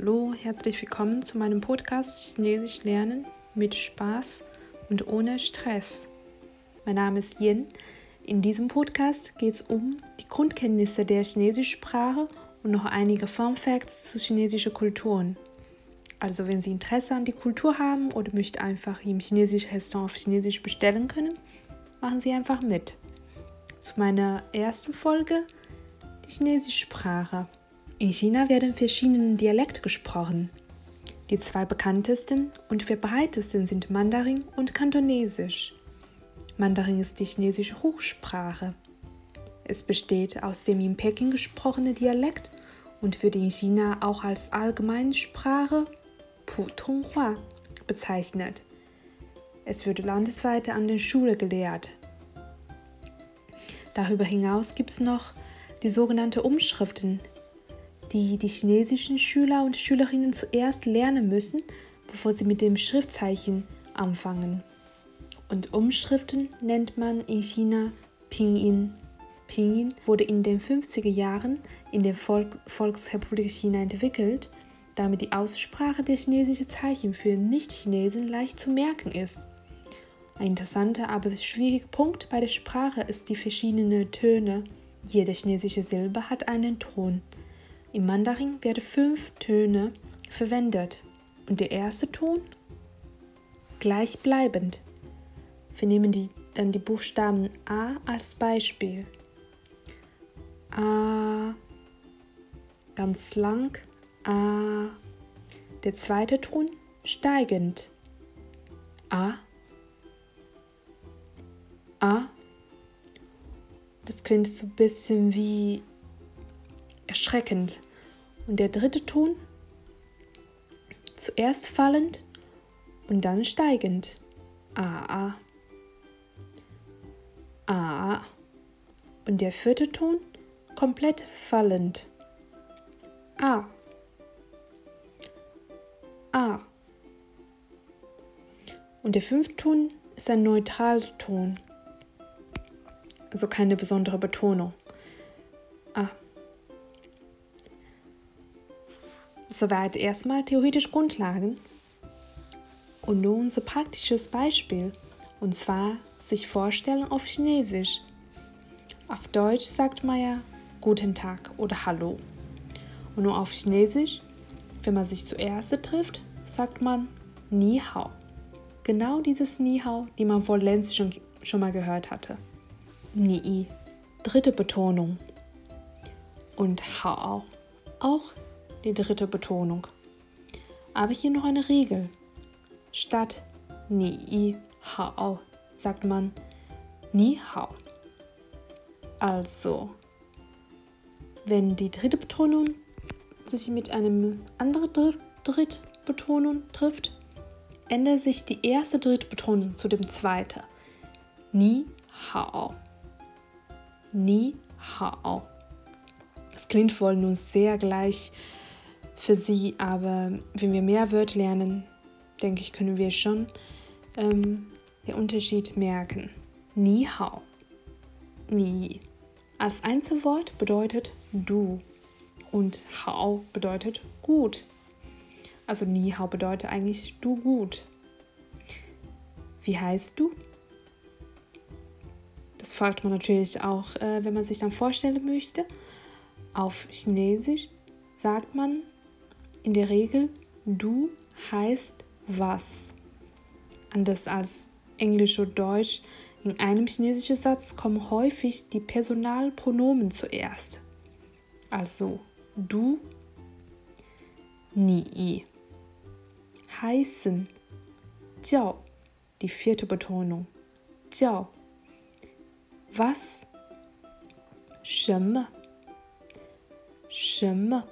Hallo, herzlich willkommen zu meinem Podcast Chinesisch lernen mit Spaß und ohne Stress. Mein Name ist Yin. In diesem Podcast geht es um die Grundkenntnisse der chinesischen Sprache und noch einige Fun Facts zu chinesischen Kulturen. Also wenn Sie Interesse an die Kultur haben oder möchten einfach im chinesischen Restaurant auf Chinesisch bestellen können, machen Sie einfach mit. Zu meiner ersten Folge, die chinesische Sprache. In China werden verschiedene Dialekte gesprochen. Die zwei bekanntesten und verbreitesten sind Mandarin und Kantonesisch. Mandarin ist die chinesische Hochsprache. Es besteht aus dem in Peking gesprochenen Dialekt und wird in China auch als Allgemeinsprache Putonghua bezeichnet. Es wird landesweit an den Schulen gelehrt. Darüber hinaus gibt es noch die sogenannten Umschriften, die die chinesischen Schüler und Schülerinnen zuerst lernen müssen, bevor sie mit dem Schriftzeichen anfangen. Und Umschriften nennt man in China Pinyin. Pinyin wurde in den 50er Jahren in der Volk Volksrepublik China entwickelt, damit die Aussprache der chinesischen Zeichen für Nicht-Chinesen leicht zu merken ist. Ein interessanter, aber schwieriger Punkt bei der Sprache ist die verschiedenen Töne. Jede chinesische Silbe hat einen Ton. Im Mandarin werden fünf Töne verwendet und der erste Ton gleichbleibend. Wir nehmen die, dann die Buchstaben A als Beispiel. A, ganz lang, A. Der zweite Ton steigend. A. A. Das klingt so ein bisschen wie erschreckend. Und der dritte Ton zuerst fallend und dann steigend. A, A. A. Und der vierte Ton komplett fallend. A. A. Und der fünfte Ton ist ein Neutralton. Also keine besondere Betonung. Soweit erstmal theoretische Grundlagen. Und nun unser praktisches Beispiel. Und zwar sich vorstellen auf Chinesisch. Auf Deutsch sagt man ja Guten Tag oder Hallo. Und nur auf Chinesisch, wenn man sich zuerst trifft, sagt man Ni Hao. Genau dieses Ni Hao, die man vor längst schon, schon mal gehört hatte. Ni, dritte Betonung. Und Hao, auch die dritte Betonung. Aber hier noch eine Regel. Statt Ni Hao sagt man Ni Hao. Also, wenn die dritte Betonung sich mit einem anderen Drittbetonung trifft, ändert sich die erste Drittbetonung zu dem zweiten. Ni Hao. Ni Hao. Es klingt wohl nun sehr gleich für Sie, aber wenn wir mehr Wörter lernen, denke ich, können wir schon ähm, den Unterschied merken. Ni hao. Ni. Als Einzelwort bedeutet du und hao bedeutet gut. Also ni hao bedeutet eigentlich du gut. Wie heißt du? Das fragt man natürlich auch, äh, wenn man sich dann vorstellen möchte. Auf Chinesisch sagt man in der Regel du heißt was. Anders als Englisch oder Deutsch, in einem chinesischen Satz kommen häufig die Personalpronomen zuerst. Also du, ni, heißen, jiao, die vierte Betonung, jiao, was, shemme, shemme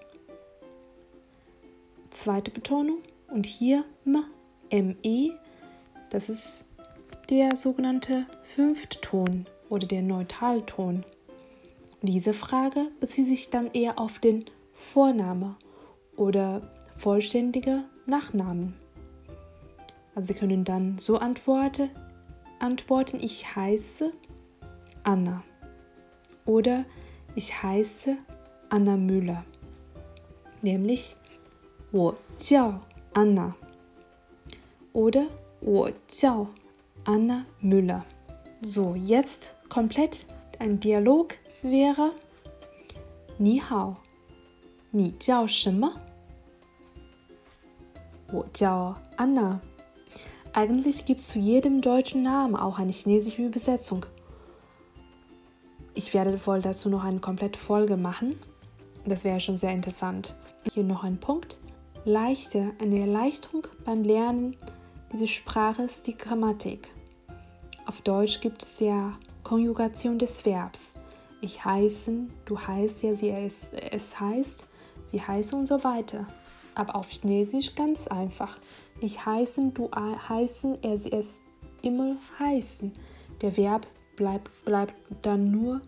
zweite Betonung und hier m, me, das ist der sogenannte Fünftton oder der Neutralton. Diese Frage bezieht sich dann eher auf den Vorname oder vollständige Nachnamen. Also Sie können dann so antworten, antworten, ich heiße Anna oder ich heiße Anna Müller. Nämlich 我叫 Anna oder 我叫 Anna Müller. So, jetzt komplett ein Dialog wäre 你好，你叫什么？我叫 Anna. Eigentlich gibt es zu jedem deutschen Namen auch eine chinesische Übersetzung. Ich werde wohl dazu noch eine komplette Folge machen. Das wäre schon sehr interessant. Hier noch ein Punkt. Leichte, eine Erleichterung beim Lernen dieser Sprache ist die Grammatik. Auf Deutsch gibt es ja Konjugation des Verbs. Ich heißen, du heißt ja, sie es, es heißt, wir heißen und so weiter. Aber auf Chinesisch ganz einfach. Ich heißen, du heißen, er, sie es immer heißen. Der Verb bleibt, bleibt dann nur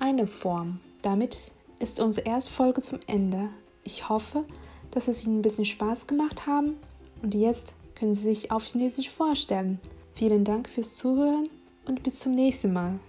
eine Form. Damit ist unsere erste Folge zum Ende. Ich hoffe, dass es Ihnen ein bisschen Spaß gemacht haben und jetzt können Sie sich auf Chinesisch vorstellen. Vielen Dank fürs Zuhören und bis zum nächsten Mal.